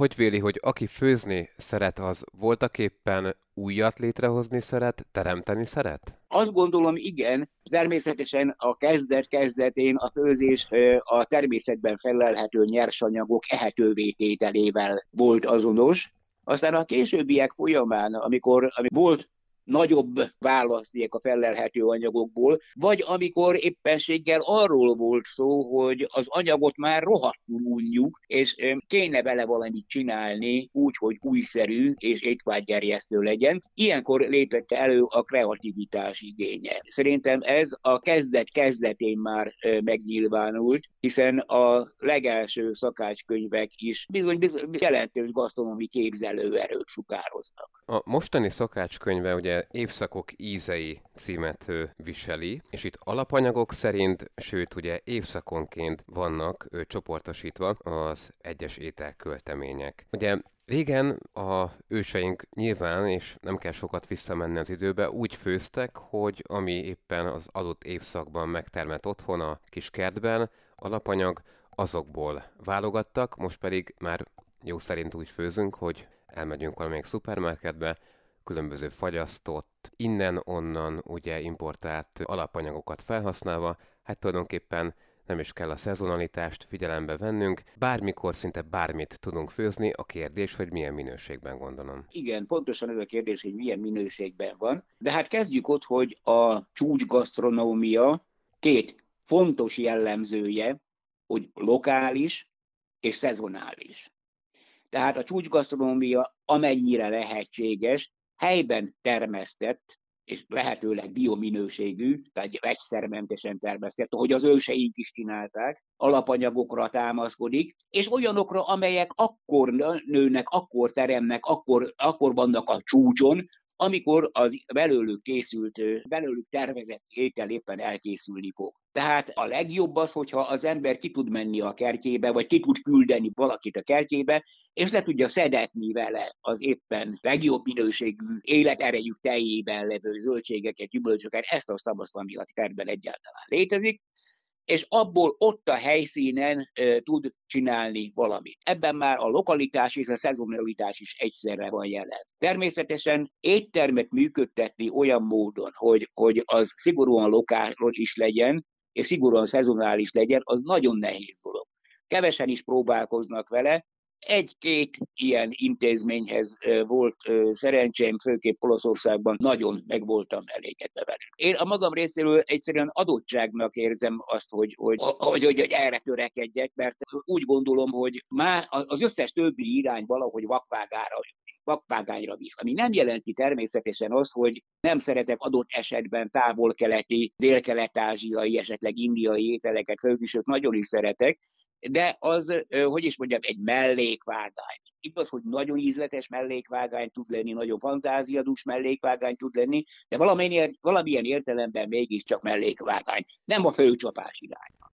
Hogy véli, hogy aki főzni szeret, az voltaképpen újat létrehozni szeret, teremteni szeret? Azt gondolom, igen. Természetesen a kezdet kezdetén a főzés a természetben felelhető nyersanyagok ehetővé tételével volt azonos. Aztán a későbbiek folyamán, amikor, amikor volt nagyobb választék a felelhető anyagokból, vagy amikor éppenséggel arról volt szó, hogy az anyagot már rohadtul unjuk, és kéne vele valamit csinálni úgy, hogy újszerű és étvágygerjesztő legyen. Ilyenkor lépett elő a kreativitás igénye. Szerintem ez a kezdet kezdetén már megnyilvánult, hiszen a legelső szakácskönyvek is bizony, bizony jelentős gasztronómi képzelőerőt sukároznak. A mostani szakácskönyve ugye évszakok ízei címet viseli, és itt alapanyagok szerint, sőt ugye évszakonként vannak ő, csoportosítva az egyes ételköltemények. Ugye Régen a őseink nyilván, és nem kell sokat visszamenni az időbe, úgy főztek, hogy ami éppen az adott évszakban megtermett otthon a kis kertben, alapanyag, azokból válogattak, most pedig már jó szerint úgy főzünk, hogy elmegyünk valamelyik szupermarketbe, különböző fagyasztott, innen-onnan ugye importált alapanyagokat felhasználva, hát tulajdonképpen nem is kell a szezonalitást figyelembe vennünk, bármikor szinte bármit tudunk főzni, a kérdés, hogy milyen minőségben gondolom. Igen, pontosan ez a kérdés, hogy milyen minőségben van, de hát kezdjük ott, hogy a csúcsgasztronómia két fontos jellemzője, hogy lokális és szezonális. Tehát a csúcsgasztronómia amennyire lehetséges, helyben termesztett, és lehetőleg biominőségű, tehát vegyszermentesen termesztett, ahogy az őseink is csinálták, alapanyagokra támaszkodik, és olyanokra, amelyek akkor nőnek, akkor teremnek, akkor, akkor vannak a csúcson, amikor az belőlük készült, belőlük tervezett étel éppen elkészülni fog. Tehát a legjobb az, hogyha az ember ki tud menni a kertjébe, vagy ki tud küldeni valakit a kertjébe, és le tudja szedetni vele az éppen legjobb minőségű életerejük teljében levő zöldségeket, gyümölcsöket, ezt azt, azt, ami a kertben egyáltalán létezik, és abból ott a helyszínen e, tud csinálni valamit. Ebben már a lokalitás és a szezonalitás is egyszerre van jelen. Természetesen éttermet működtetni olyan módon, hogy, hogy az szigorúan lokális is legyen, és szigorúan szezonális legyen, az nagyon nehéz dolog. Kevesen is próbálkoznak vele, egy-két ilyen intézményhez volt szerencsém, főképp Olaszországban nagyon meg voltam elégedve velük. Én a magam részéről egyszerűen adottságnak érzem azt, hogy, hogy, hogy, hogy, hogy erre törekedjek, mert úgy gondolom, hogy már az összes többi irány valahogy vakvágára vakvágányra visz. Ami nem jelenti természetesen azt, hogy nem szeretek adott esetben távol-keleti, dél-kelet-ázsiai, esetleg indiai ételeket főzni, sőt nagyon is szeretek, de az, hogy is mondjam, egy mellékvágány. Igaz, hogy nagyon ízletes mellékvágány tud lenni, nagyon fantáziadús mellékvágány tud lenni, de valamilyen, valamilyen értelemben mégiscsak mellékvágány, nem a főcsapás irány.